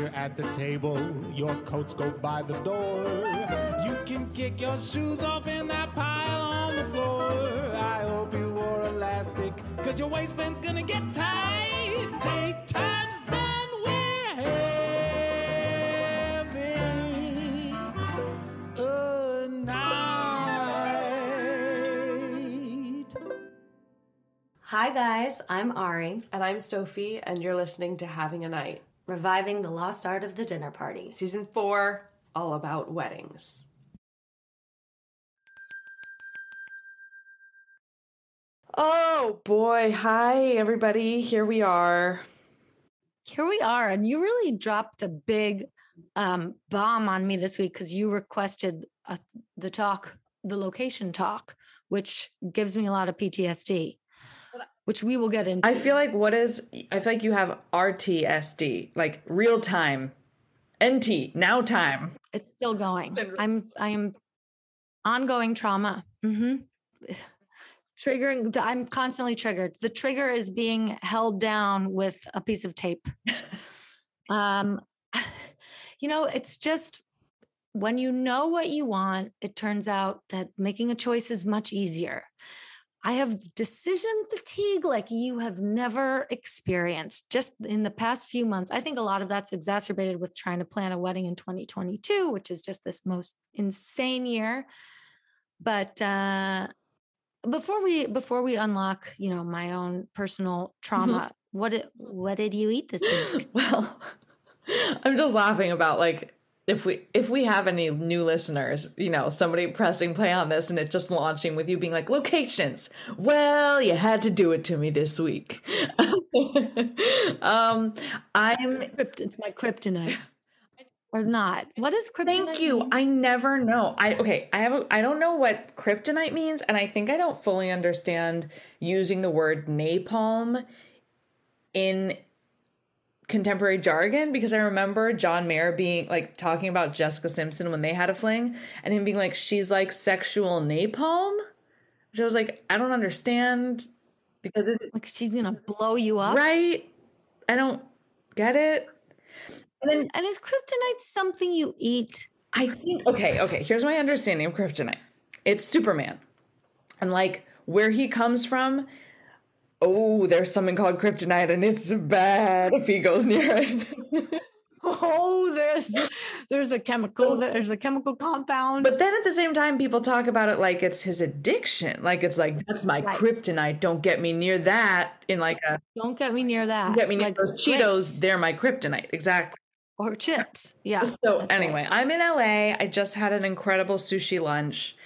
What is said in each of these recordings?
There's a at the table. Your coats go by the door. You can kick your shoes off in that pile on the floor. I hope you wore elastic, cause your waistband's gonna get tight. Daytime's done, we're having a night. Hi, guys. I'm Ari, And I'm Sophie, and you're listening to Having a Night. Reviving the lost art of the dinner party. Season 4, all about weddings. Oh boy. Hi, everybody. Here we are. Here we are, and you really dropped a big um, bomb on me this week because you requested uh, the talk, the location talk, which gives me a lot of PTSD, which we will get into. I feel like what is I feel like you have RTSD, like real time. NT, now time. it's still going. I'm I am ongoing trauma. hmm Triggering. I'm constantly triggered. The trigger is being held down with a piece of tape. um, you know, it's just when you know what you want, it turns out that making a choice is much easier. I have decision fatigue like you have never experienced just in the past few months. I think a lot of that's exacerbated with trying to plan a wedding in 2022, which is just this most insane year. But uh, before we before we unlock, you know, my own personal trauma, what did, what did you eat this week? Well, I'm just laughing about like if we if we have any new listeners, you know, somebody pressing play on this and it just launching with you being like locations. Well, you had to do it to me this week. um I'm It's my kryptonite. Or not. What is kryptonite? Thank you. mean? I never know. I okay, I have a, I don't know what kryptonite means and I think I don't fully understand using the word napalm in contemporary jargon because I remember John Mayer being like talking about Jessica Simpson when they had a fling and him being like she's like sexual napalm. Which I was like I don't understand because it's like she's gonna blow you up. right. I don't get it. And then And is kryptonite something you eat? I think okay, okay. Here's my understanding of kryptonite. It's Superman, and like where he comes from. Oh, there's something called kryptonite, and it's bad if he goes near it. Oh, there's there's a chemical, there's a chemical compound. but then at the same time, people talk about it like it's his addiction. Like it's like that's my Right. kryptonite. Don't get me near that. In like a don't get me near that. get me near Like those Cheetos. They're my kryptonite. Exactly. or chips. Yeah. So that's right. anyway, I'm in LA. I just had an incredible sushi lunch.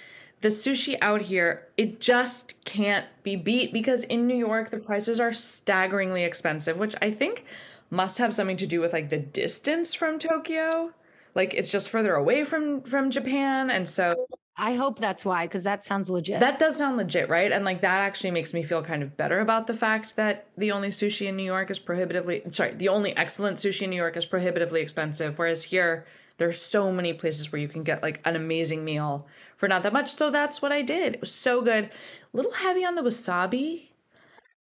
The sushi out here, it just can't be beat because in New York the prices are staggeringly expensive, which I think must have something to do with like the distance from Tokyo. Like it's just further away from from Japan and so I hope that's why, because that sounds legit. that does sound legit, right? And like that actually makes me feel kind of better about the fact that the only sushi in New York is prohibitively sorry, the only excellent sushi in New York is prohibitively expensive, whereas here there's so many places where you can get like an amazing meal for not that much. So that's what I did. It was so good. A little heavy on the wasabi.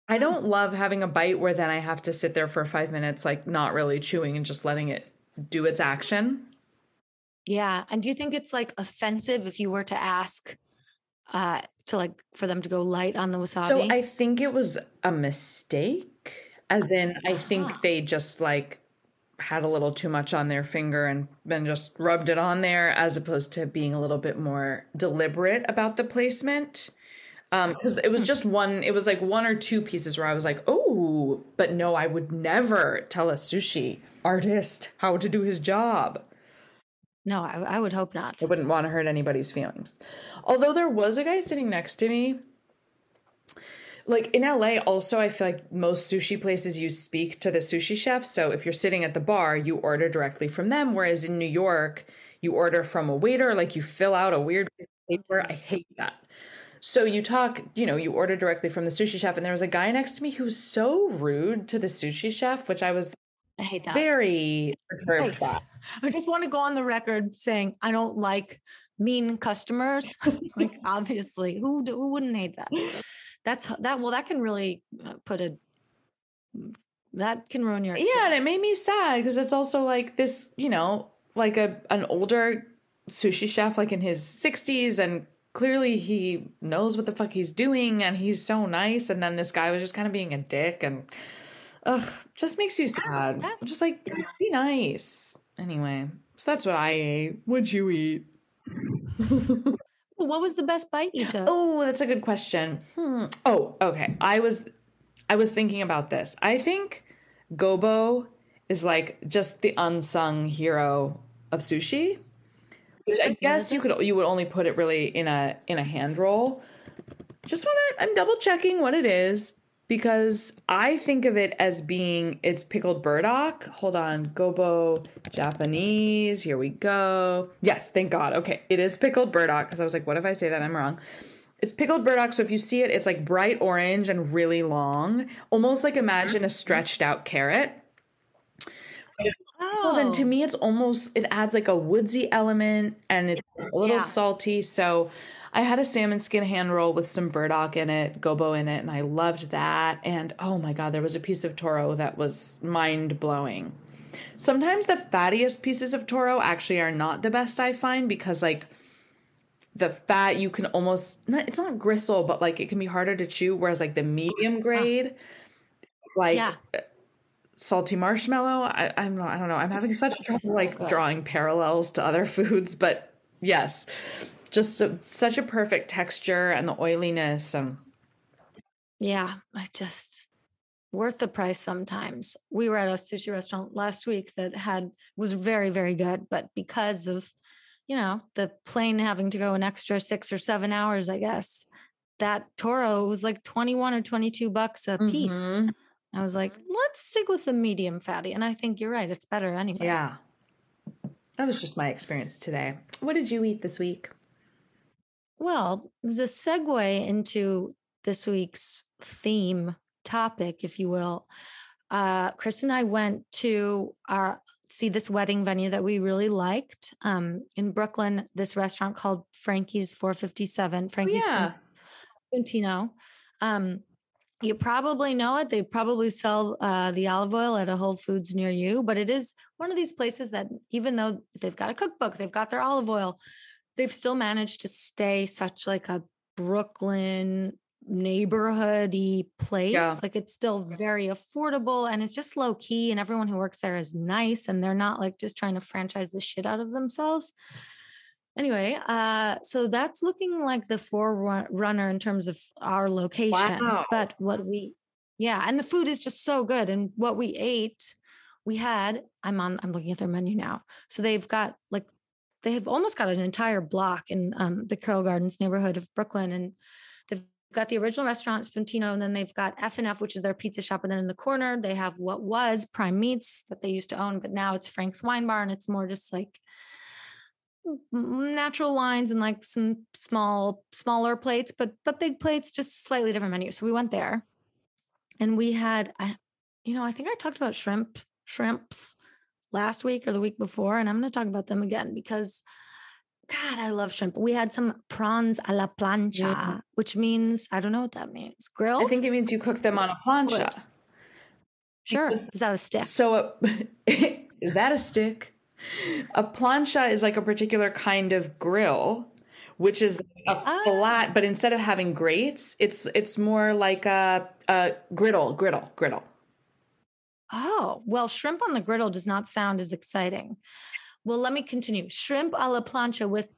I don't love having a bite where then I have to sit there for 5 minutes like not really chewing and just letting it do its action. yeah. And do you think it's like offensive if you were to ask uh to like for them to go light on the wasabi? So I think it was a mistake. As in, I think they just like had a little too much on their finger and then just rubbed it on there as opposed to being a little bit more deliberate about the placement. Um, because it was just one, it was like one or two pieces where I was like, oh, but no, I would never tell a sushi artist how to do his job. no, I, I would hope not. I wouldn't want to hurt anybody's feelings. Although there was a guy sitting next to me like in LA also I feel like most sushi places you speak to the sushi chef so if you're sitting at the bar you order directly from them whereas in New York you order from a waiter like you fill out a weird paper I hate that so you talk you know you order directly from the sushi chef and there was a guy next to me who was so rude to the sushi chef which I was I hate that. very perturbed by. I just want to go on the record saying I don't like mean customers. like obviously, who who wouldn't hate that? That's that. Well, that can really uh, put a that can ruin your. Yeah, and it made me sad because it's also like this, you know, like a an older sushi chef, like in his sixties, and clearly he knows what the fuck he's doing, and he's so nice. And then this guy was just kind of being a dick, and ugh, just makes you sad. Just like be nice. Anyway, so that's what I ate. What'd you eat? what was the best bite you took? Oh, that's a good question. Hmm. Oh, okay. I was I was thinking about this. I think Gobo is like just the unsung hero of sushi. Which I guess you could you would only put it really in a in a hand roll. Just want to I'm double checking what it is because I think of it as being it's pickled burdock. Hold on, gobo Japanese. Here we go. Yes, thank God. Okay, it is pickled burdock because I was like, what if I say that I'm wrong? It's pickled burdock. So if you see it, it's like bright orange and really long, almost like imagine a stretched out carrot. Oh. Well, then to oh. me, it's almost it adds like a woodsy element and it's a little yeah. salty. So I had a salmon skin hand roll with some burdock in it, gobo in it, and I loved that. And oh my God, there was a piece of toro that was mind blowing. Sometimes the fattiest pieces of toro actually are not the best, I find, because like the fat you can almost not, it's not gristle, but like it can be harder to chew. Whereas like the medium grade, it's like yeah. salty marshmallow. I, I'm not, I don't know. I'm having such trouble like drawing parallels to other foods, but yes, just so, such a perfect texture and the oiliness and yeah i just worth the price sometimes. We were at a sushi restaurant last week that had was very very good but because of you know the plane having to go an extra six or seven hours i guess that toro was like 21 or 22 bucks a piece. Mm-hmm. i was like let's stick with the medium fatty and i think you're right it's better anyway. Yeah. That was just my experience today. What did you eat this week well, as a segue into this week's theme topic, if you will, uh, Chris and I went to our see this wedding venue that we really liked um, in Brooklyn. This restaurant called Frankie's 457. Frankie's yeah. Spuntino. Um, you probably know it. They probably sell uh, the olive oil at a Whole Foods near you, but it is one of these places that even though they've got a cookbook, they've got their olive oil, they've still managed to stay such like a Brooklyn neighborhoody place. Yeah. Like it's still very affordable and it's just low key and everyone who works there is nice and they're not like just trying to franchise the shit out of themselves. Anyway, uh so that's looking like the forerunner in terms of our location. Wow. But what we yeah, and the food is just so good and what we ate we had i'm on i'm looking at their menu now so they've got like they have almost got an entire block in um, the Carroll Gardens neighborhood of Brooklyn, and they've got the original restaurant Spuntino, and then they've got F and F, which is their pizza shop, and then in the corner they have what was Prime Meats that they used to own, but now it's Frank's Wine Bar, and it's more just like natural wines and like some small smaller plates but but big plates just slightly different menu. So we went there and we had I, you know i think i talked about shrimp shrimps last week or the week before, and I'm going to talk about them again because, God, I love shrimp. We had some prawns a la plancha, yeah. which means I don't know what that means. Grilled. I think it means you cook them on a plancha. Good. Sure. Is that a stick? So, uh, is that a stick? A plancha is like a particular kind of grill, which is a ah. flat, but instead of having grates, it's it's more like a, a griddle, griddle, griddle. Oh, well, shrimp on the griddle does not sound as exciting. Well, let me continue. Shrimp a la plancha with,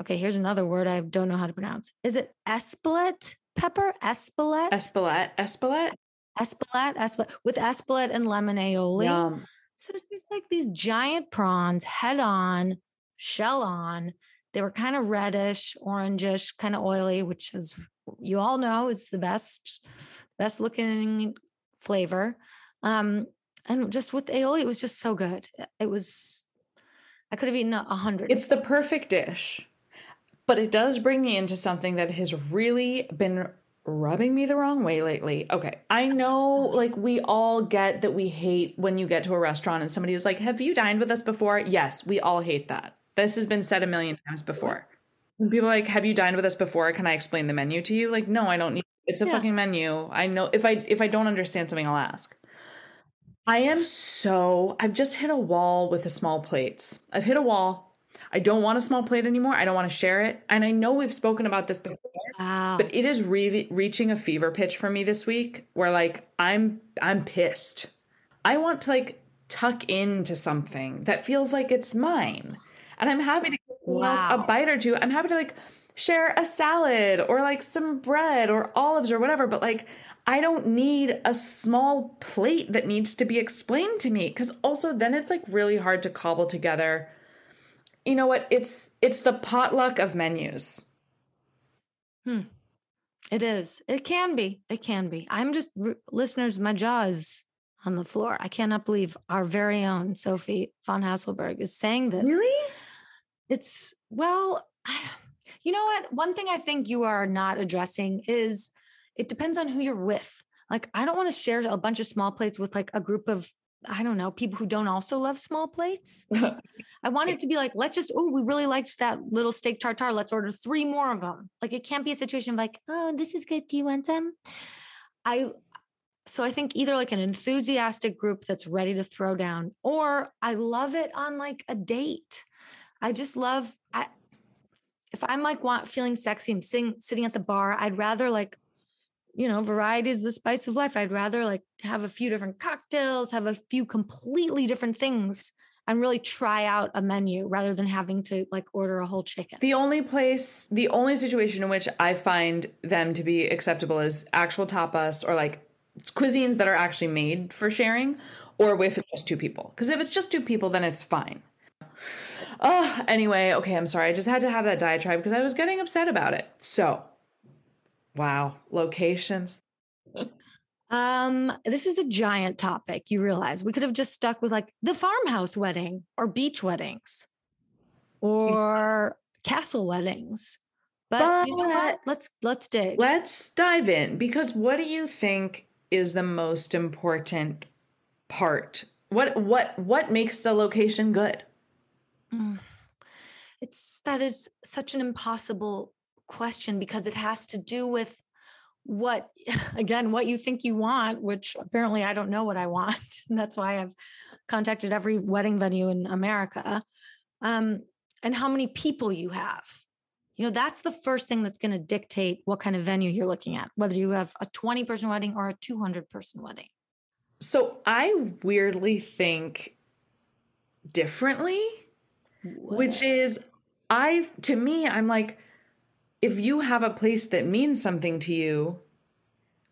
okay, here's another word I don't know how to pronounce. Is it espelette pepper? Espelette? Espelette. Espelette? Espelette. Espelette. With espelette and lemon aioli. Yum. So it's just like these giant prawns, head on, shell on. They were kind of reddish, orangish, kind of oily, which is you all know is the best, best looking flavor. Um, and just with aioli, it was just so good. It was, I could have eaten a hundred. It's the perfect dish, but it does bring me into something that has really been rubbing me the wrong way lately. Okay, I know like we all get that we hate when you get to a restaurant and somebody was like, Have you dined with us before? Yes, we all hate that. This has been said a million times before. When people are like, Have you dined with us before? Can I explain the menu to you? Like, no, I don't need it's a Yeah. fucking menu. I know if I if I don't understand something, I'll ask. I am so I've just hit a wall with the small plates. I've hit a wall. I don't want a small plate anymore. I don't want to share it. And I know we've spoken about this before, wow. but it is re- reaching a fever pitch for me this week where like I'm I'm pissed. I want to like tuck into something that feels like it's mine. And I'm happy to give else a bite or two. I'm happy to like share a salad or like some bread or olives or whatever, but like I don't need a small plate that needs to be explained to me cuz also then it's like really hard to cobble together. You know what? It's it's the potluck of menus. Hmm. It is. It can be. It can be. I'm just r- listeners. My jaw is on the floor. I cannot believe our very own Sophie von Haselberg is saying this. Really? It's well, I- you know what? One thing I think you are not addressing is it depends on who you're with. Like, I don't want to share a bunch of small plates with like a group of I don't know people who don't also love small plates. I want it to be like, let's just, oh, we really liked that little steak tartare. Let's order three more of them. Like, it can't be a situation of like, oh, this is good. Do you want them? I, so I think either like an enthusiastic group that's ready to throw down, or I love it on like a date. I just love, I, if I'm like want feeling sexy, I'm sitting, sitting at the bar, I'd rather like, you know, variety is the spice of life. I'd rather like have a few different cocktails, have a few completely different things and really try out a menu rather than having to like order a whole chicken. The only place, the only situation in which I find them to be acceptable is actual tapas or like cuisines that are actually made for sharing, or if it's just two people. Because if it's just two people, then it's fine. Oh, anyway, okay, I'm sorry. I just had to have that diatribe because I was getting upset about it. So, wow, locations. Um, this is a giant topic. You realize we could have just stuck with like the farmhouse wedding or beach weddings or castle weddings. But, you know what? Let's let's dig. Let's dive in because what do you think is the most important part? What what what makes a location good? it's that is such an impossible question because it has to do with what again what you think you want which apparently i don't know what i want and that's why i've contacted every wedding venue in america um, and how many people you have. You know that's the first thing that's going to dictate what kind of venue you're looking at whether you have a 20 person wedding or a 200 person wedding. So I weirdly think differently, which is I to me I'm like if you have a place that means something to you,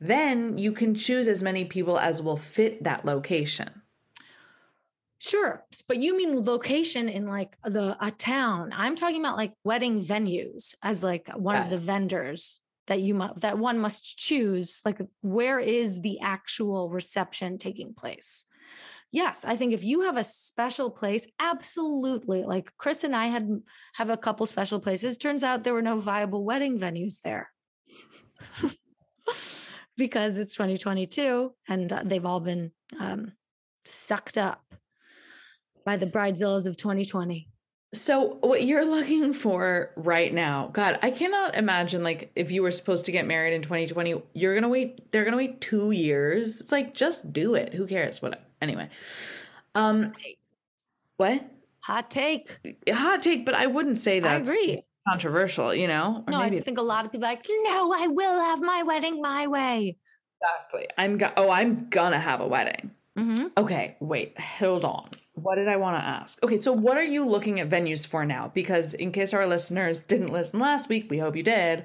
then you can choose as many people as will fit that location. Sure, but you mean location in like the a town. I'm talking about like wedding venues as like one of the vendors that you mu- that one must choose. Like where is the actual reception taking place? Yes, I think if you have a special place, absolutely. Like Chris and I had have a couple special places. Turns out there were no viable wedding venues there. because it's 2022 and uh, they've all been um, sucked up by the bridezillas of 2020. So what you're looking for right now, God, I cannot imagine like if you were supposed to get married in 2020, you're gonna wait, they're gonna wait two years. It's like just do it. Who cares? What anyway. Um what? Hot take. Hot take, but I wouldn't say that. I agree. controversial, you know? Or No, I just think a lot of people are like, no, I will have my wedding my way. exactly. I'm go- oh, I'm gonna have a wedding. hmm Okay, wait, hold on. What did I want to ask? Okay, so what are you looking at venues for now? Because in case our listeners didn't listen last week, we hope you did.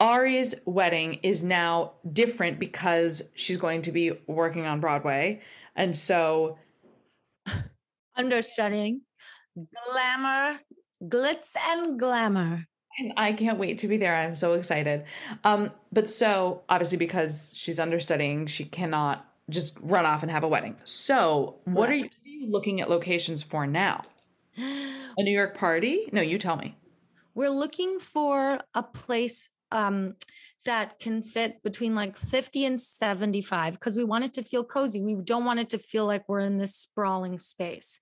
Ari's wedding is now different because she's going to be working on Broadway. And so, Understudying glamour, glitz and glamour. And I can't wait to be there. I'm so excited. Um, but so obviously because she's understudying, she cannot just run off and have a wedding. So what are you, are you looking at locations for now? A New York party? No, you tell me. We're looking for a place um, that can fit between like 50 and 75 because we want it to feel cozy. We don't want it to feel like we're in this sprawling space.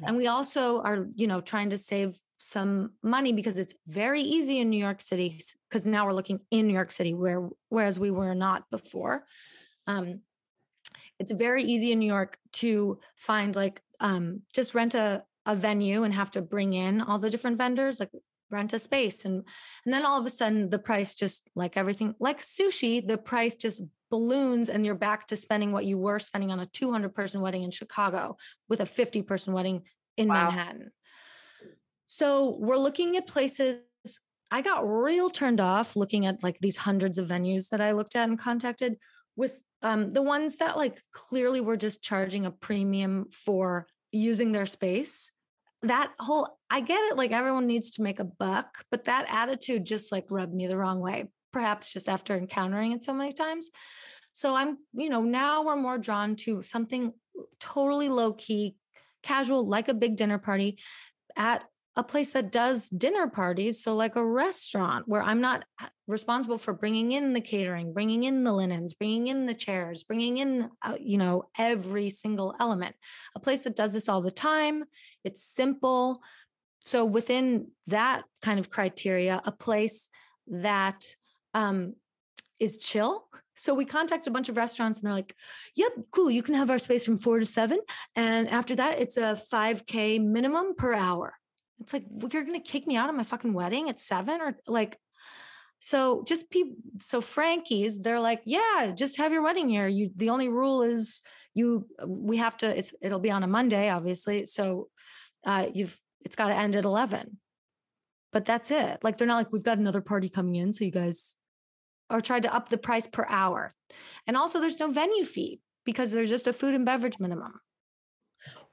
Yeah. And we also are, you know, trying to save some money because it's very easy in New York City because now we're looking in New York City where whereas we were not before. Um, it's very easy in New York to find like um, just rent a, a venue and have to bring in all the different vendors like rent a space and and then all of a sudden the price just like everything like sushi the price just balloons and you're back to spending what you were spending on a 200 person wedding in Chicago with a 50 person wedding in wow. Manhattan. So we're looking at places I got real turned off looking at like these hundreds of venues that I looked at and contacted with um, the ones that like clearly were just charging a premium for using their space that whole I get it like everyone needs to make a buck, but that attitude just like rubbed me the wrong way, perhaps just after encountering it so many times. So I'm, you know, now we're more drawn to something totally low key, casual, like a big dinner party at a place that does dinner parties. So, like a restaurant where I'm not responsible for bringing in the catering, bringing in the linens, bringing in the chairs, bringing in, uh, you know, every single element. A place that does this all the time. It's simple. So, within that kind of criteria, a place that um, is chill. So we contact a bunch of restaurants and they're like, yep, cool. You can have our space from four to seven. And after that, it's a 5K minimum per hour. It's like, you're going to kick me out of my fucking wedding at seven or like, so just be so Frankie's, they're like, yeah, just have your wedding here. You, the only rule is you, we have to, it's, it'll be on a Monday, obviously. So uh, you've, it's got to end at 11, but that's it. Like, they're not like, we've got another party coming in. So you guys, or tried to up the price per hour. And also there's no venue fee because there's just a food and beverage minimum.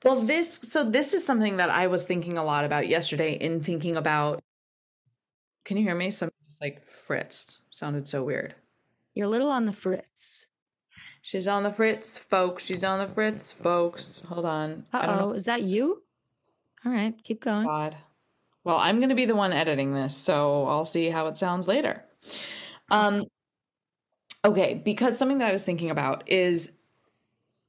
Well, this so this is something that I was thinking a lot about yesterday in thinking about Can you hear me? Some just like Fritz sounded so weird. You're a little on the Fritz. She's on the Fritz, folks. She's on the Fritz, folks. Hold on. Uh oh, is that you? All right, keep going. God. Well, I'm going to be the one editing this, so I'll see how it sounds later. Um okay, because something that I was thinking about is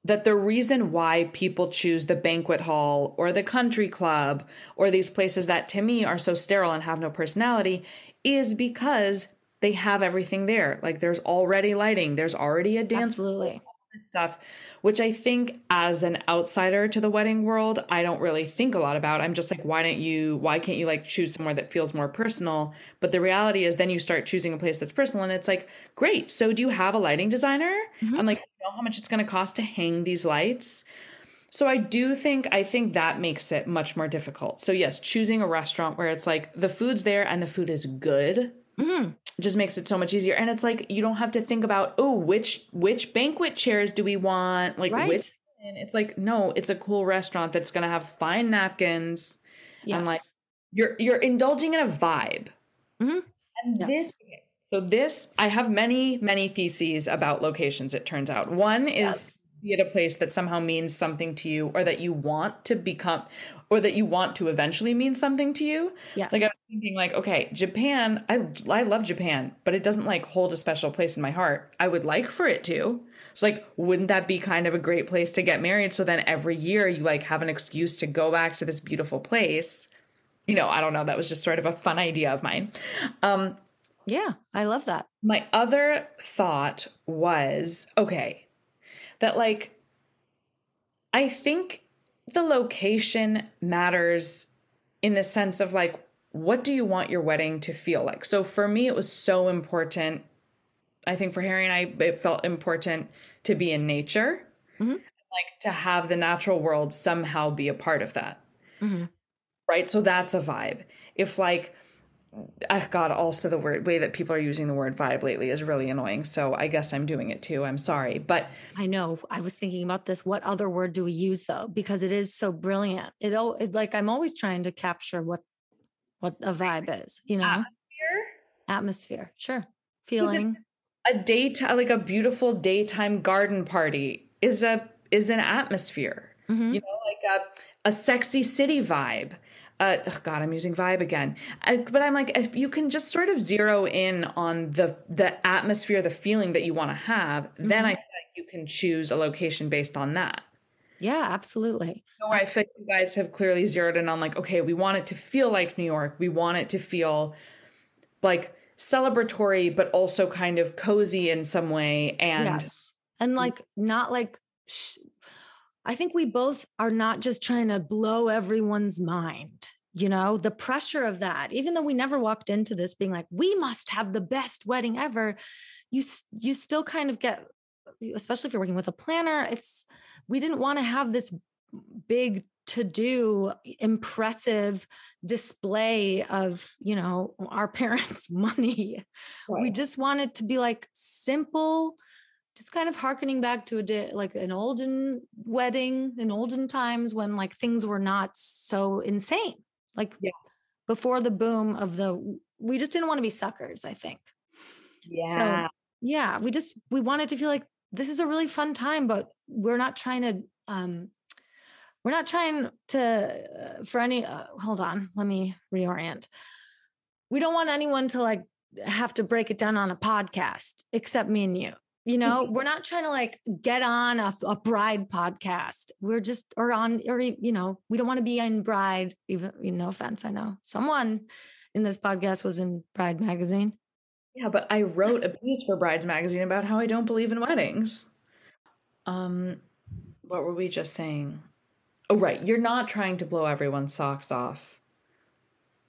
that the reason why people choose the banquet hall or the country club or these places that to me are so sterile and have no personality is because they have everything there. Like there's already lighting, there's already a dance Absolutely stuff, which I think as an outsider to the wedding world, I don't really think a lot about. I'm just like, why don't you, why can't you like choose somewhere that feels more personal? But the reality is then you start choosing a place that's personal and it's like, great. So do you have a lighting designer? Mm-hmm. I'm like, you know how much it's going to cost to hang these lights? So I do think I think that makes it much more difficult. So yes, choosing a restaurant where it's like the food's there and the food is good. Mm-hmm just makes it so much easier and it's like you don't have to think about oh which which banquet chairs do we want like right. which it's like no it's a cool restaurant that's going to have fine napkins yes. and like you're you're indulging in a vibe mm-hmm. and yes. this so this i have many many theses about locations it turns out one is yes be at a place that somehow means something to you or that you want to become or that you want to eventually mean something to you. Yes. Like I was thinking like, okay, Japan, I I love Japan, but it doesn't like hold a special place in my heart. I would like for it to. So like wouldn't that be kind of a great place to get married so then every year you like have an excuse to go back to this beautiful place? You know, I don't know, that was just sort of a fun idea of mine. Um yeah, I love that. My other thought was, okay, that like I think the location matters in the sense of like what do you want your wedding to feel like? So for me it was so important I think for Harry and I it felt important to be in nature. Mm-hmm. Like to have the natural world somehow be a part of that. Mm-hmm. Right? So that's a vibe. If like oh God, also the word way that people are using the word vibe lately is really annoying. So I guess I'm doing it too. I'm sorry. But I know I was thinking about this. What other word do we use though? Because it is so brilliant. It, it like I'm always trying to capture what what a vibe is, you know. Atmosphere atmosphere. Sure. Feeling. A daytime like a beautiful daytime garden party is a is an atmosphere. Mhm. You know, like a a sexy city vibe. Uh, oh God, I'm using vibe again. I, but I'm like, if you can just sort of zero in on the the atmosphere, the feeling that you want to have, then I feel like you can choose a location based on that. Yeah, absolutely. No, I like you guys have clearly zeroed in on like, okay, we want it to feel like New York. We want it to feel like celebratory, but also kind of cozy in some way. And yes. And like, not like, sh- I think we both are not just trying to blow everyone's mind. You know, the pressure of that, even though we never walked into this being like, we must have the best wedding ever, you, you still kind of get, especially if you're working with a planner, it's, we didn't want to have this big to do impressive display of you know our parents money. We just wanted to be like simple just kind of harkening back to a day like an olden wedding in olden times when like things were not so insane like Yeah. before the boom of the we just didn't want to be suckers i think yeah, so yeah, we just we wanted to feel like this is a really fun time, but we're not trying to um we're not trying to uh, for any uh, hold on, let me reorient. We don't want anyone to like have to break it down on a podcast except me and you. You know, we're not trying to like get on a, a bride podcast. We're just or on or you know, we don't want to be in bride even you no offense, I know. Someone in this podcast was in Bride magazine. yeah. But I wrote a piece for Brides Magazine about how I don't believe in weddings. Um, what were we just saying? Oh, right. You're not trying to blow everyone's socks off.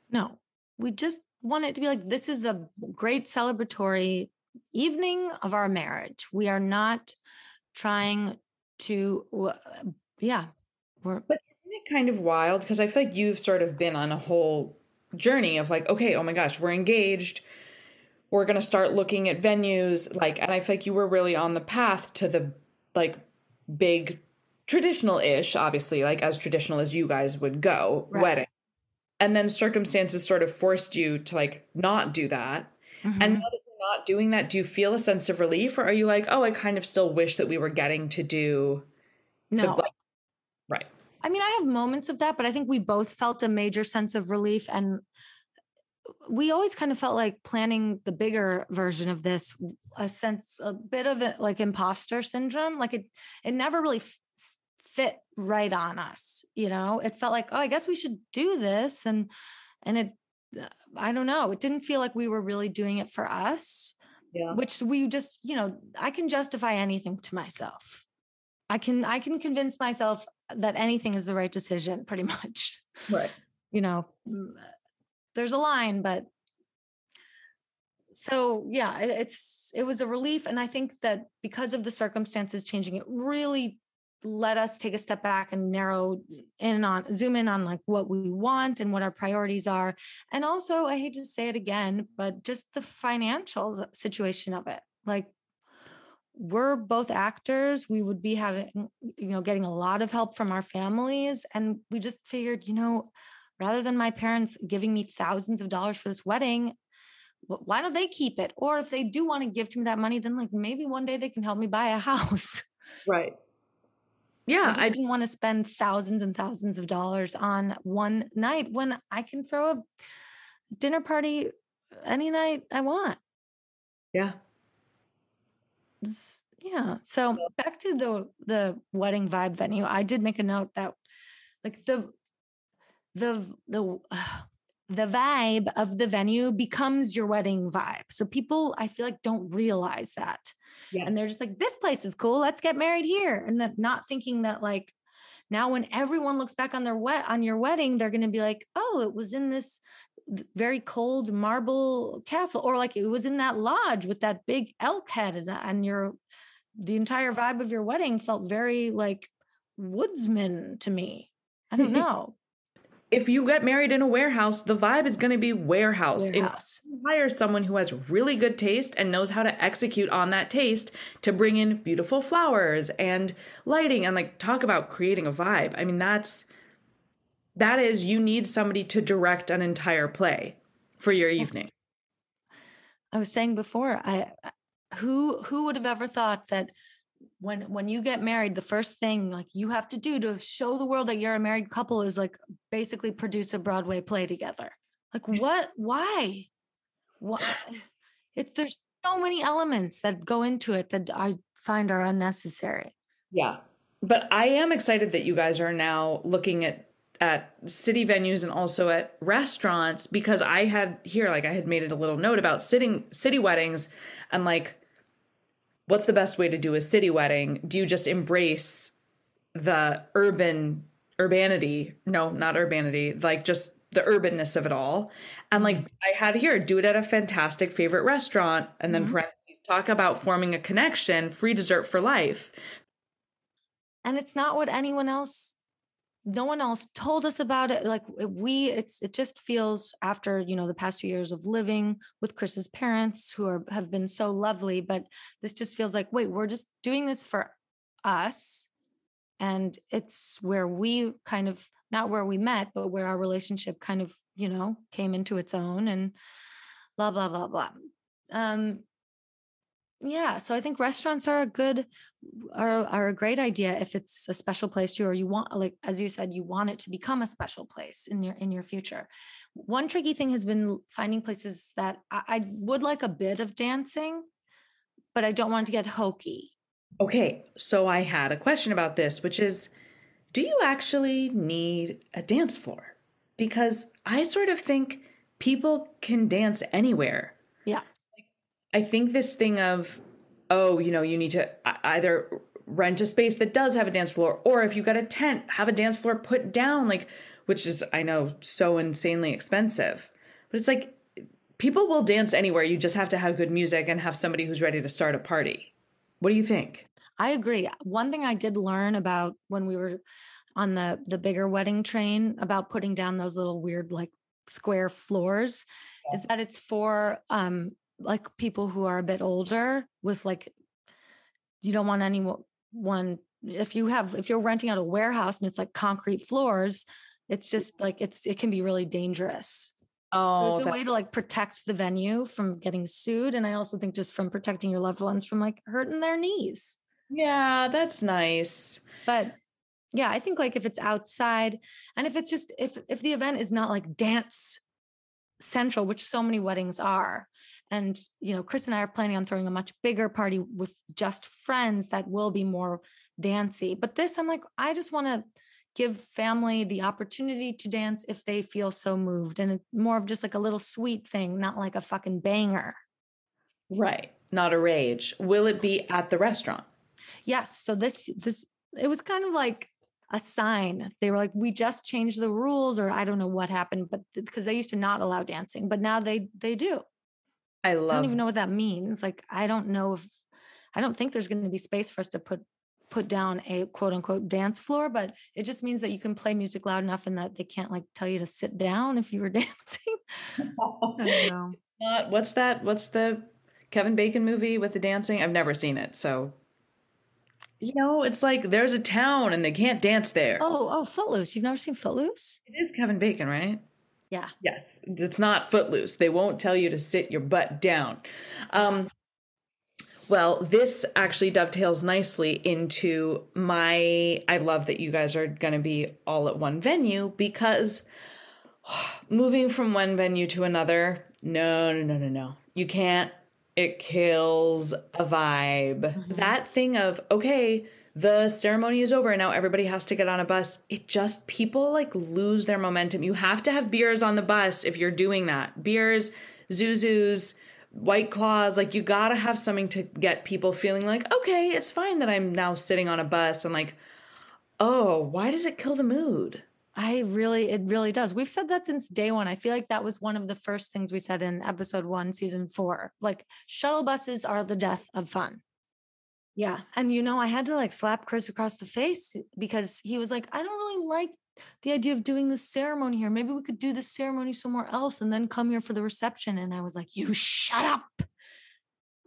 No, we just want it to be like this is a great celebratory evening of our marriage. We are not trying to, w- uh, yeah, we're But isn't it kind of wild? Because I feel like you've sort of been on a whole journey of like, okay, oh my gosh, we're engaged. We're gonna start looking at venues, like, and I feel like you were really on the path to the like big traditional-ish, obviously, like as traditional as you guys would go, Right. wedding. And then circumstances sort of forced you to like not do that. And mm-hmm. now that not doing that, do you feel a sense of relief, or are you like, oh, I kind of still wish that we were getting to do the no. like, right? I mean, I have moments of that, but I think we both felt a major sense of relief. And we always kind of felt like planning the bigger version of this, a sense, a bit of it like imposter syndrome. Like it, it never really f- fit right on us. You know, it felt like, oh, I guess we should do this. And, and it, I don't know, it didn't feel like we were really doing it for us, Yeah. which we just, you know, I can justify anything to myself. I can I can convince myself that anything is the right decision pretty much. Right. You know, mm, there's a line but so yeah, it, it's it was a relief and I think that because of the circumstances changing it really let us take a step back and narrow in on zoom in on like what we want and what our priorities are. And also I hate to say it again but just the financial situation of it. Like we're both actors. We would be having you know getting a lot of help from our families. And we just figured you know rather than my parents giving me thousands of dollars for this wedding why don't they keep it? Or if they do want to give to me that money then like maybe one day they can help me buy a house. Right. Yeah, I, didn't want to spend thousands and thousands of dollars on one night when i can throw a dinner party any night i want yeah. yeah so back to the the wedding vibe venue i did make a note that like the the the the vibe of the venue becomes your wedding vibe so people i feel like don't realize that Yes. and they're just like this place is cool let's get married here and then not thinking that like now when everyone looks back on their wet on your wedding they're going to be like oh it was in this very cold marble castle or like it was in that lodge with that big elk head and, and your the entire vibe of your wedding felt very like woodsman to me i don't know if you get married in a warehouse, the vibe is going to be warehouse. If Warehouse. you hire someone who has really good taste and knows how to execute on that taste to bring in beautiful flowers and lighting and like talk about creating a vibe. I mean, that's that is you need somebody to direct an entire play for your evening. I was saying before, I who who would have ever thought that when when you get married, the first thing like you have to do to show the world that you're a married couple is like basically produce a Broadway play together. Like what? Why? Why? It's there's so many elements that go into it that I find are unnecessary. Yeah. But I am excited that you guys are now looking at at city venues and also at restaurants because I had here like I had made it a little note about sitting city weddings and like what's the best way to do a city wedding? Do you just embrace the urban urbanity? No, not urbanity, like just the urbanness of it all. And like I had here, do it at a fantastic favorite restaurant and then mm-hmm. talk about forming a connection, free dessert for life. And it's not what anyone else no one else told us about it like we it's it just feels after you know the past two years of living with chris's parents who are have been so lovely but this just feels like wait we're just doing this for us and it's where we kind of not where we met but where our relationship kind of you know came into its own and blah blah blah blah. Um yeah so i think restaurants are a good are are a great idea if it's a special place to you or you want like as you said you want it to become a special place in your in your future. One tricky thing has been finding places that i, I would like a bit of dancing but i don't want to get hokey. Okay so i had a question about this which is do you actually need a dance floor? Because i sort of think people can dance anywhere I think this thing of, oh, you know, you need to either rent a space that does have a dance floor, or if you got a tent, have a dance floor put down, like, which is, I know, so insanely expensive. But it's like people will dance anywhere. You just have to have good music and have somebody who's ready to start a party. What do you think? I agree. One thing I did learn about when we were on the the bigger wedding train about putting down those little weird like square floors yeah. is that it's for um like people who are a bit older with like you don't want anyone if you have if you're renting out a warehouse and it's like concrete floors it's mm. just like it's it can be really dangerous. Oh it's a way to like protect the venue from getting sued and i also think just from protecting your loved ones from like hurting their knees. Yeah that's nice. But yeah i think like if it's outside and if it's just if if the event is not like dance central which so many weddings are and, you know, Chris and I are planning on throwing a much bigger party with just friends that will be more dancey. But this, I'm like, I just want to give family the opportunity to dance if they feel so moved. And more of just like a little sweet thing, not like a fucking banger. Right. Not a rage. Will it be at the restaurant? Yes. So this, this, it was kind of like a sign. They were like, we just changed the rules, or I don't know what happened, but because they used to not allow dancing, but now they they do. I love. I don't even know what that means. Like, I don't know if I don't think there's going to be space for us to put put down a quote unquote dance floor, but it just means that you can play music loud enough and that they can't like tell you to sit down if you were dancing. Not what's that? What's the Kevin Bacon movie with the dancing? I've never seen it, so you know, it's like there's a town and they can't dance there. Oh, oh, Footloose. You've never seen Footloose? It is Kevin Bacon, right? Yeah. Yes. It's not footloose. They won't tell you to sit your butt down. Um, well, this actually dovetails nicely into my. I love that you guys are going to be all at one venue because moving from one venue to another, no, no, no, no, no. You can't. It kills a vibe. Mm-hmm. That thing of, okay, the ceremony is over and now everybody has to get on a bus. It just people like lose their momentum. You have to have beers on the bus if you're doing that. Beers, Zuzus, White Claws, like you got to have something to get people feeling like, "Okay, it's fine that I'm now sitting on a bus." And like, "Oh, why does it kill the mood?" I really, it really does. We've said that since day one. I feel like that was one of the first things we said in episode one, season four. Like, shuttle buses are the death of fun. Yeah. And you know, I had to like slap Chris across the face because he was like, I don't really like the idea of doing this ceremony here. Maybe we could do this ceremony somewhere else and then come here for the reception. And I was like, you shut up.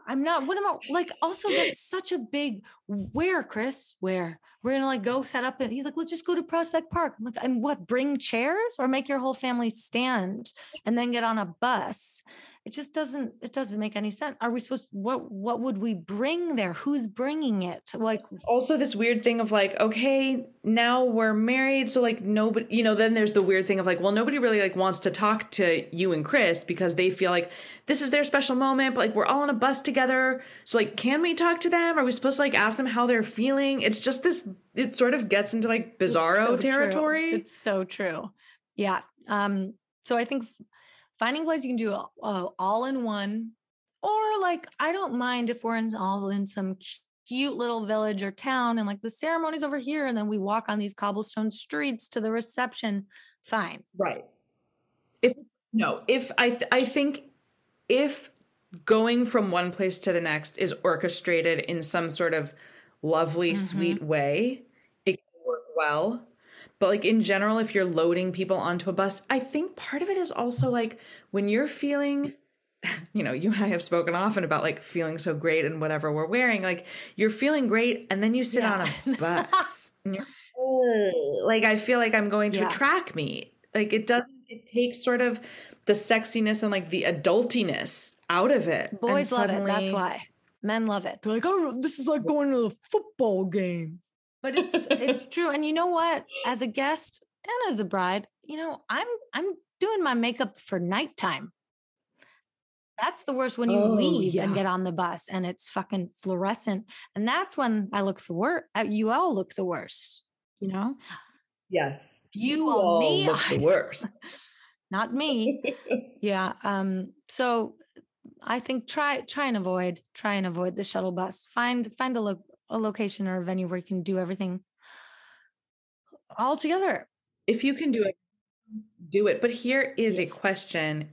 I'm not, what am I like? Also, that's such a big where, Chris? Where we're gonna like go set up and he's like, let's just go to Prospect Park. I'm like, and what, bring chairs or make your whole family stand and then get on a bus? It just doesn't it doesn't make any sense. Are we supposed what what would we bring there? Who's bringing it? Like also this weird thing of like okay now we're married so like nobody you know then there's the weird thing of like well nobody really like wants to talk to you and chris because they feel like this is their special moment but like we're all on a bus together. So like can we talk to them? Are we supposed to like ask them how they're feeling? It's just this it sort of gets into like bizarro so territory. True. it's so true. Yeah um so i think finding place you can do uh, all in one or like i don't mind if we're in all in some cute little village or town and like the ceremony's over here and then we walk on these cobblestone streets to the reception fine. Right. If no if i th- i think if going from one place to the next is orchestrated in some sort of lovely mm-hmm. sweet way it can work well but like in general, if you're loading people onto a bus, I think part of it is also like when you're feeling you know, you and I have spoken often about like feeling so great and whatever we're wearing. Like you're feeling great, and then you sit yeah. on a bus, and you're like, I feel like I'm going to yeah. a track meet. Like it doesn't. It takes sort of the sexiness and like the adultiness out of it. Boys suddenly, love it. That's why men love it. They're like, oh, this is like going to a football game but it's it's true. And you know what? As a guest and as a bride, you know, I'm I'm doing my makeup for nighttime. That's the worst when you oh, leave yeah. and get on the bus and it's fucking fluorescent. And that's when I look the worst. Uh, you all look the worst, you know? Yes. You, you all me, look the worst. Not me. yeah. Um, so I think try try and avoid try and avoid the shuttle bus. Find find a look a location or a venue where you can do everything all together. If you can do it, do it. But here is yes. a question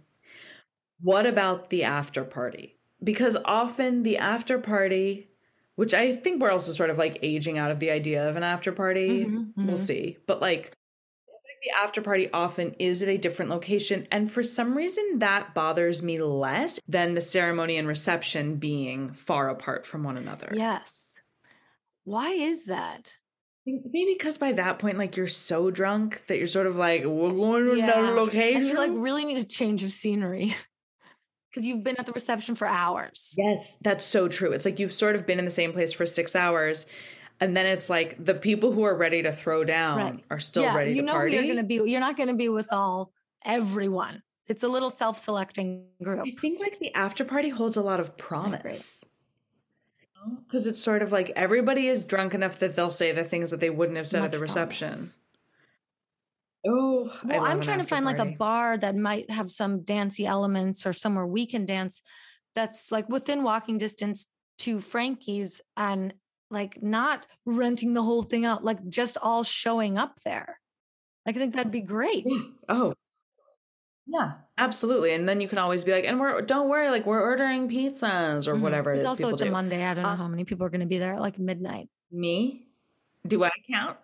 What about the after party? Because often the after party, which I think we're also sort of like aging out of the idea of an after party, mm-hmm, mm-hmm. we'll see. But like, the after party often is at a different location. And for some reason, that bothers me less than the ceremony and reception being far apart from one another. Yes. Why is that? Maybe because by that point, like you're so drunk that you're sort of like, we're going to yeah. another location. And you like really need a change of scenery because you've been at the reception for hours. Yes, that's so true. It's like you've sort of been in the same place for six hours. And then it's like the people who are ready to throw down right. are still yeah, ready you to know party. You're gonna be you're not gonna be with all everyone. It's a little self-selecting group. I think like the after party holds a lot of promise because it's sort of like everybody is drunk enough that they'll say the things that they wouldn't have said Much at the reception. Promise. Oh, well, I'm trying to find party. like a bar that might have some dancey elements or somewhere we can dance that's like within walking distance to Frankie's and like not renting the whole thing out, like just all showing up there. I think that'd be great. oh, yeah, absolutely. And then you can always be like, and we're don't worry, like we're ordering pizzas or mm-hmm. whatever it is. Also, it's do. a Monday. I don't know uh, how many people are going to be there at like midnight. Me? Do I count?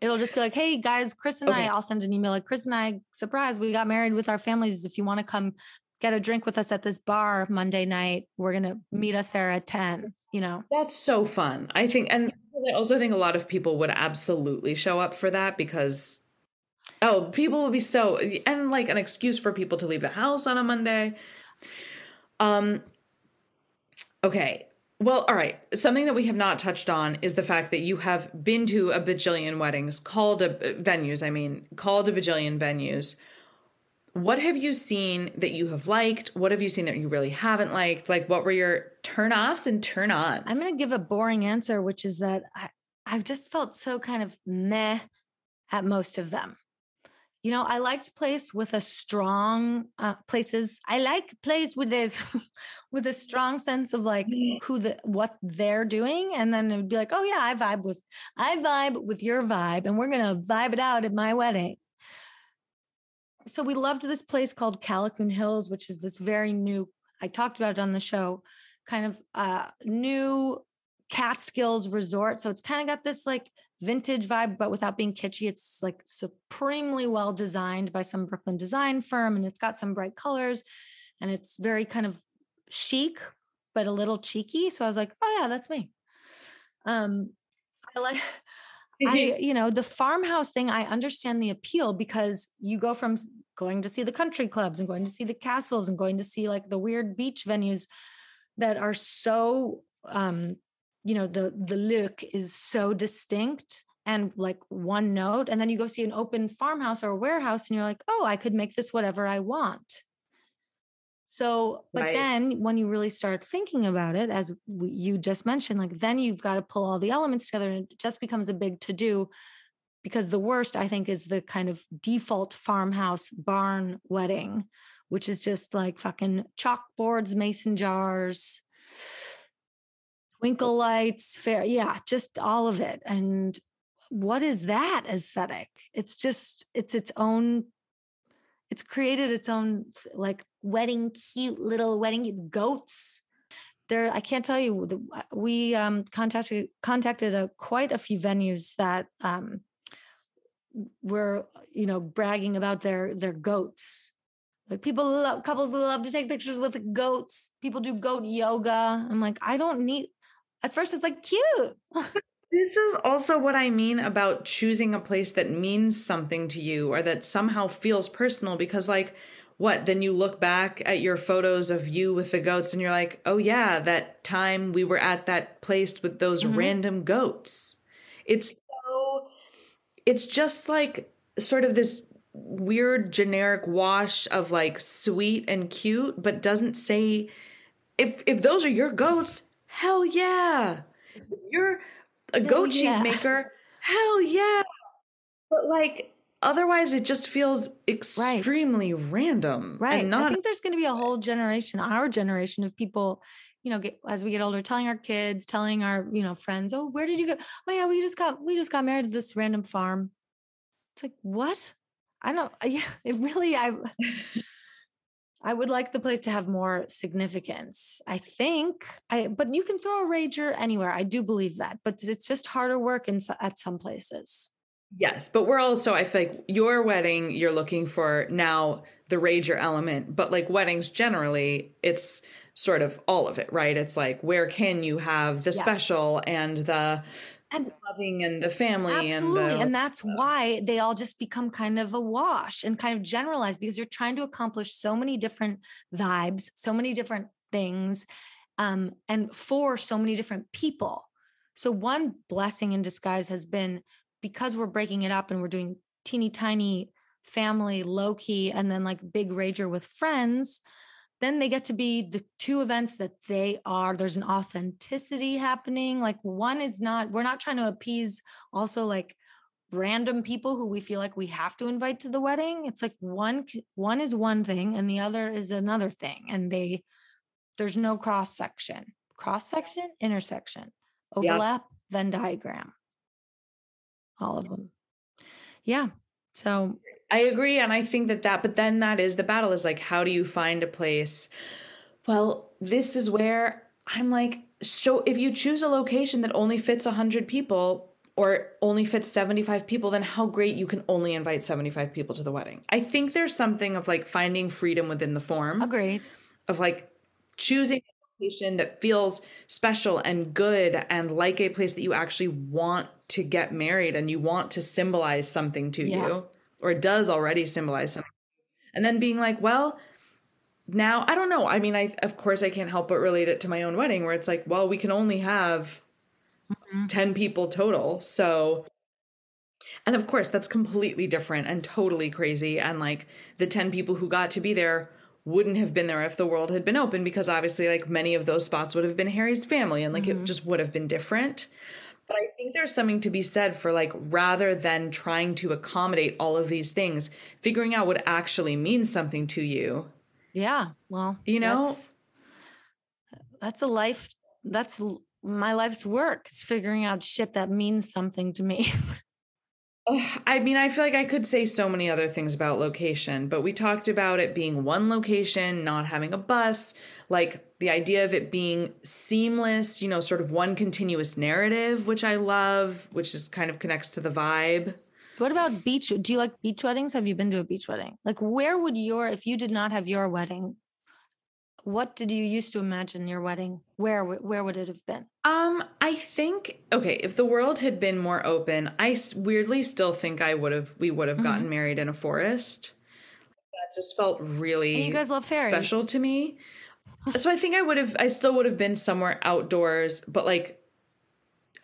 It'll just be like, hey guys, Chris and okay. I. I'll send an email like Chris and I. Surprise, we got married with our families. If you want to come get a drink with us at this bar Monday night, we're gonna meet us there at ten. You know, that's so fun. I think, and I also think a lot of people would absolutely show up for that because Oh, people will be so and like an excuse for people to leave the house on a Monday. Um okay. Well, all right. Something that we have not touched on is the fact that you have been to a bajillion weddings, called a venues, I mean, called a bajillion venues. What have you seen that you have liked? What have you seen that you really haven't liked? Like what were your turn-offs and turn-ons? I'm going to give a boring answer, which is that I I've just felt so kind of meh at most of them you know i liked place with a strong uh, places i like place with this with a strong sense of like who the what they're doing and then it would be like oh yeah i vibe with i vibe with your vibe and we're gonna vibe it out at my wedding so we loved this place called Callicoon Hills, which is this very new. I talked about it on the show, kind of uh, new Catskills resort. So it's kind of got this like vintage vibe, but without being kitschy. It's like supremely well designed by some Brooklyn design firm and it's got some bright colors and it's very kind of chic, but a little cheeky. So I was like, oh yeah, that's me. Um, I like I, you know, the farmhouse thing, I understand the appeal because you go from going to see the country clubs and going to see the castles and going to see like the weird beach venues that are so um you know the the look is so distinct and like one note and then you go see an open farmhouse or a warehouse and you're like oh i could make this whatever i want so but right. then when you really start thinking about it as you just mentioned like then you've got to pull all the elements together and it just becomes a big to do because the worst i think is the kind of default farmhouse barn wedding which is just like fucking chalkboards mason jars twinkle lights fair yeah just all of it and what is that aesthetic? It's just it's its own it's created its own like wedding cute little wedding goats. There i can't tell you we um contacted contacted a, quite a few venues that um were you know bragging about their their goats. Like people love couples love to take pictures with goats. People do goat yoga. I'm like i don't need at first it's like cute this is also what i mean about choosing a place that means something to you or that somehow feels personal because like what then you look back at your photos of you with the goats and you're like oh yeah that time we were at that place with those mm-hmm. random goats it's so it's just like sort of this weird generic wash of like sweet and cute but doesn't say if if those are your goats hell yeah. You're a hell goat yeah. cheese maker hell yeah. But like otherwise it just feels extremely right. random right. not- i think there's going to be a whole generation our generation of people you know get, as we get older telling our kids telling our you know friends oh where did you go? Oh yeah we just got we just got married to this random farm. It's like what? I don't, yeah, it really, I, I would like the place to have more significance. I think I, but you can throw a rager anywhere. I do believe that, but it's just harder work in at some places. Yes, but we're also I feel like your wedding you're looking for now the rager element, but like weddings generally it's sort of all of it, right? It's like where can you have the yes. special and the and loving and the family absolutely. and the, and that's uh, why they all just become kind of a wash and kind of generalized because you're trying to accomplish so many different vibes so many different things um, and for so many different people so one blessing in disguise has been because we're breaking it up and we're doing teeny tiny family low key and then like big rager with friends then they get to be the two events that they are. There's an authenticity happening like one is not we're not trying to appease also like random people who we feel like we have to invite to the wedding. It's like one one is one thing and the other is another thing and they there's no cross section cross section intersection overlap yep. venn diagram. All of them. Yeah so I agree. And I think that that, but then that is the battle is like, how do you find a place? Well, this is where I'm like, so if you choose a location that only fits 100 people or only fits 75 people, then how great you can only invite 75 people to the wedding. I think there's something of like finding freedom within the form. Agreed. Of like choosing a location that feels special and good and like a place that you actually want to get married and you want to symbolize something to yeah. you or it does already symbolize something. And then being like, well, now I don't know. I mean, I of course I can't help but relate it to my own wedding where it's like, well, we can only have mm-hmm. 10 people total. So and of course that's completely different and totally crazy and like the 10 people who got to be there wouldn't have been there if the world had been open because obviously like many of those spots would have been Harry's family and like mm-hmm. it just would have been different. But I think there's something to be said for like rather than trying to accommodate all of these things, figuring out what actually means something to you. Yeah. Well, you know, that's, that's a life. That's my life's work. It's figuring out shit that means something to me. I mean, I feel like I could say so many other things about location, but we talked about it being one location, not having a bus, like the idea of it being seamless, you know, sort of one continuous narrative, which I love, which is kind of connects to the vibe. What about beach? Do you like beach weddings? Have you been to a beach wedding? Like, where would your, if you did not have your wedding, what did you used to imagine your wedding? Where where would it have been? Um, I think okay, if the world had been more open, I weirdly still think I would have we would have gotten Mhm. married in a forest. That just felt really And you guys love fairies. special to me. So I think I would have I still would have been somewhere outdoors, but like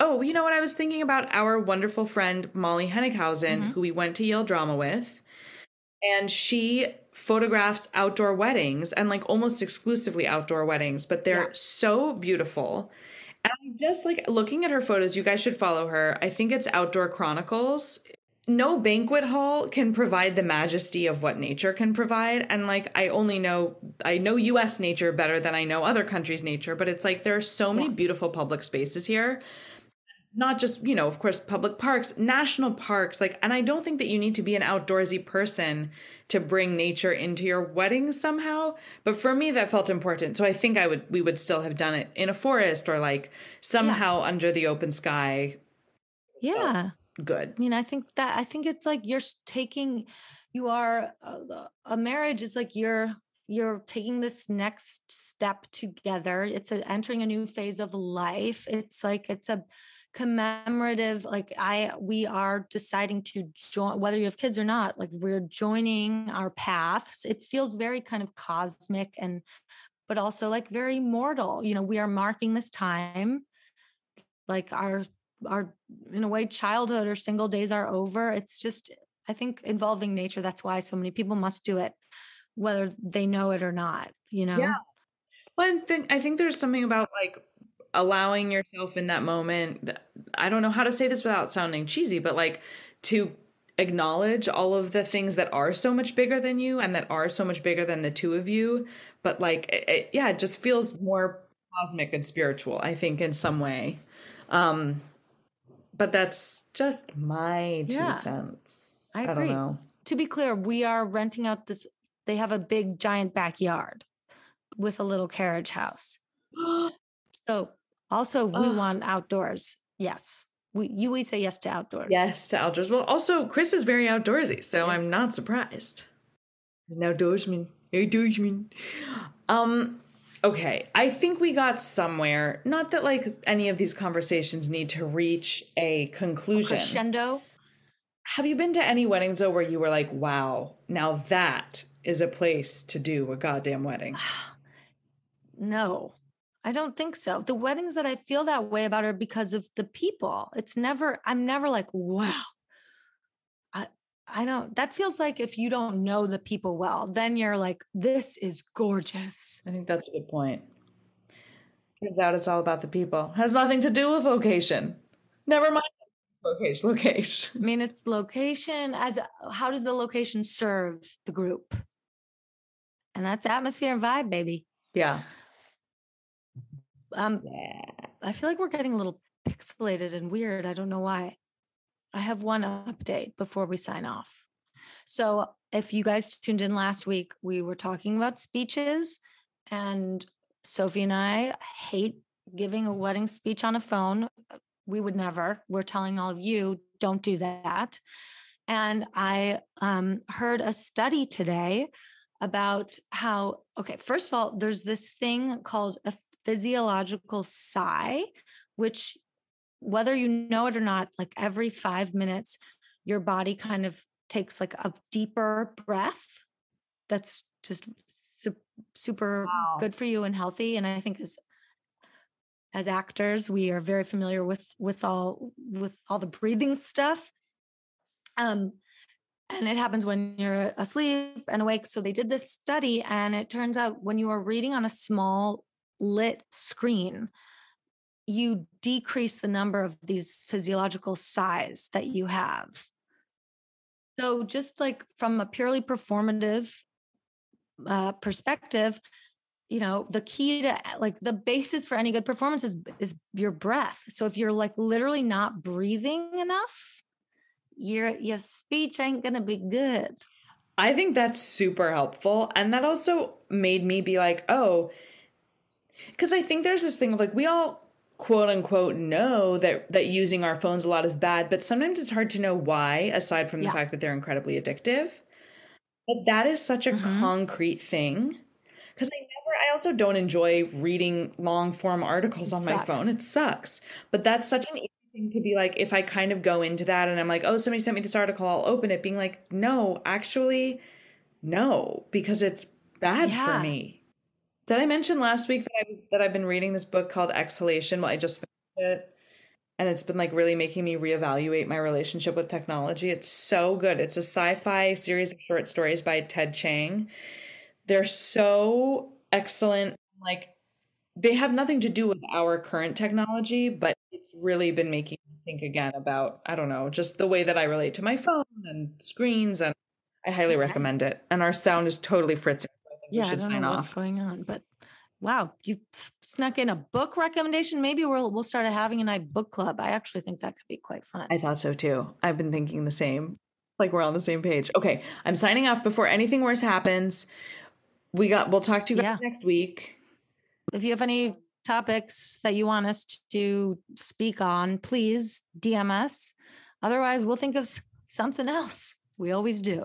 oh, you know what I was thinking about our wonderful friend Molly Hennighausen, Mhm. who we went to Yale Drama with. And she photographs outdoor weddings and like almost exclusively outdoor weddings, but they're Yeah. so beautiful. And I'm just like looking at her photos, you guys should follow her. I think it's Outdoor Chronicles. No banquet hall can provide the majesty of what nature can provide. And like, I only know, I know US nature better than I know other countries' nature, but it's like there are so many beautiful public spaces here. Not just, you know, of course, public parks, national parks. Like, and I don't think that you need to be an outdoorsy person to bring nature into your wedding somehow. But for me, that felt important. So I think I would, we would still have done it in a forest or like somehow under the open sky. Yeah. Good. I mean, I think that I think it's like you're taking, you are uh, a marriage is like you're you're taking this next step together. It's a, entering a new phase of life. It's like it's a commemorative. Like I, we are deciding to join, whether you have kids or not. Like we're joining our paths. It feels very kind of cosmic and, but also like very mortal. You know, we are marking this time like our our in a way childhood or single days are over it's just i think involving nature that's why so many people must do it whether they know it or not you know Yeah. Well, I think I think there's something about like allowing yourself in that moment. I don't know how to say this without sounding cheesy, but like to acknowledge all of the things that are so much bigger than you and that are so much bigger than the two of you. But like, it, it- yeah, it just feels more cosmic and spiritual. I think in some way. Um, but that's just my two Yeah. cents. I don't agree. know. to be clear we are renting out this they have a big giant backyard with a little carriage house so also we Ugh. want outdoors yes we you we say yes to outdoors Yes, to outdoors. Well, also Chris is very outdoorsy, so I'm not surprised. An outdoorsman, outdoorsman. Um, okay. I think we got somewhere. Not that like any of these conversations need to reach a conclusion. crescendo Have you been to any weddings though where you were like, "Wow, now that is a place to do a goddamn wedding"? No, I don't think so. The weddings that I feel that way about are because of the people. It's never, I'm never like, wow. I, I don't, that feels like if you don't know the people well, then you're like, this is gorgeous. I think that's a good point. Turns out it's all about the people. Has nothing to do with location. Never mind location. Location. I mean, it's location as how does the location serve the group? And that's atmosphere and vibe, baby. Yeah. Um, Yeah. I feel like we're getting a little pixelated and weird. I don't know why. I have one update before we sign off. So, if you guys tuned in last week, we were talking about speeches, and Sophie and I hate giving a wedding speech on a phone. We would never. We're telling all of you, don't do that. And I um, heard a study today about how, okay, first of all, there's this thing called a physiological sigh, which, whether you know it or not, like every five minutes, your body kind of takes like a deeper breath. That's just su- super Wow. good for you and healthy. And I think as as actors, we are very familiar with with all with all the breathing stuff. Um, and it happens when you're asleep and awake. So they did this study, and it turns out when you are reading on a small lit screen, you decrease the number of these physiological sighs that you have. So, just like from a purely performative uh, perspective, you know, the key to like the basis for any good performance is is your breath. So, if you're like literally not breathing enough, your your speech ain't gonna be good. I think that's super helpful. And that also made me be like, oh, because I think there's this thing of like, we all quote unquote know that that using our phones a lot is bad, but sometimes it's hard to know why, aside from the Yeah. fact that they're incredibly addictive. But that is such a Mhm. concrete thing. Because I never, I also don't enjoy reading long form articles on my phone. It sucks. But that's such an easy thing to be like, if I kind of go into that and I'm like, oh, somebody sent me this article, I'll open it, being like, no, actually, no, because it's bad Yeah. for me. Did I mention last week that I was that I've been reading this book called Exhalation? Well, I just finished it. And it's been like really making me reevaluate my relationship with technology. It's so good. It's a sci-fi series of short stories by Ted Chiang. They're so excellent. Like they have nothing to do with our current technology, but it's really been making me think again about, I don't know, just the way that I relate to my phone and screens. And I highly recommend it. And our sound is totally fritzing. Yeah, I don't know what's going on, but wow, you snuck in a book recommendation. Maybe we'll we'll start a having a night book club. I actually think that could be quite fun. I thought so too. I've been thinking the same. Like we're on the same page. Okay, I'm signing off before anything worse happens. We got. We'll talk to you guys Yeah. next week. if you have any topics that you want us to speak on, please DM us. Otherwise, we'll think of something else. We always do.